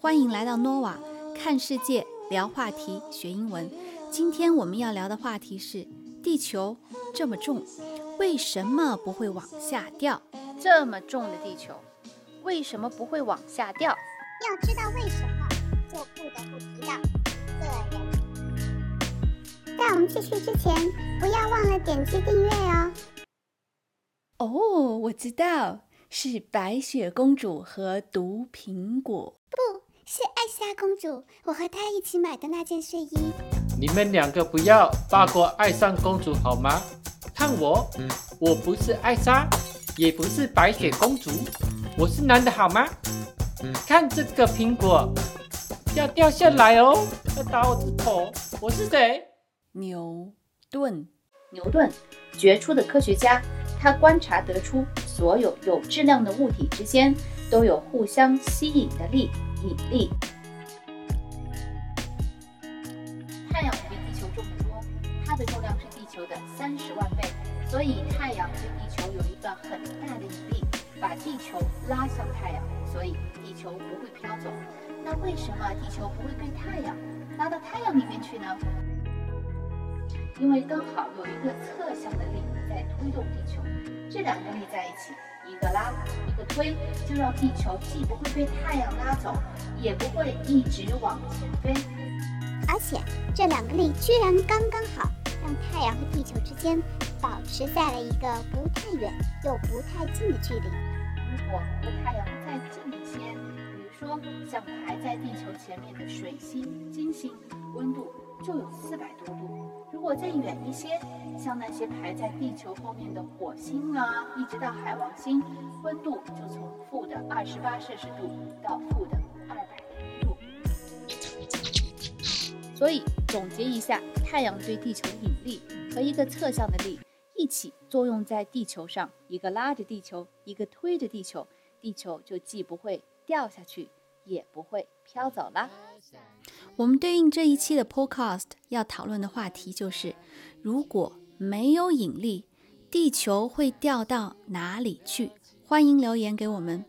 欢迎来到 Nova 看世界、聊话题、学英文。今天我们要聊的话题是：地球这么重，为什么不会往下掉？这么重的地球，为什么不会往下掉？要知道为什么，就不得不提到个人。在我们继续之前，不要忘了点击订阅哦。哦，我知道，是白雪公主和毒苹果。不是艾莎公主，我和她一起买的那件睡衣。你们两个不要八卦爱上公主好吗？看我，我不是艾莎，也不是白雪公主，我是男的好吗？看这个苹果要掉下来哦，要打我的头，我是谁？牛顿，牛顿，杰出的科学家。他观察得出，所有有质量的物体之间都有互相吸引的力——引力。太阳比地球重得多，它的重量是地球的三十万倍，所以太阳对地球有一个很大的引力，把地球拉向太阳，所以地球不会飘走。那为什么地球不会被太阳拉到太阳里面去呢？因为刚好有一个侧向的力推动地球，这两个力在一起，一个拉，一个推，就让地球既不会被太阳拉走，也不会一直往前飞。而且这两个力居然刚刚好，让太阳和地球之间保持在了一个不太远又不太近的距离。如果和太阳再近一些，说像排在地球前面的水星、金星，温度就有四百多度。如果再远一些，像那些排在地球后面的火星啊，一直到海王星，温度就从负的二十八摄氏度到负的二百零度。所以总结一下，太阳对地球引力和一个侧向的力一起作用在地球上，一个拉着地球，一个推着地球，地球就既不会掉下去，也不会飘走啦。我们对应这一期的 Podcast 要讨论的话题就是：如果没有引力，地球会掉到哪里去？欢迎留言给我们。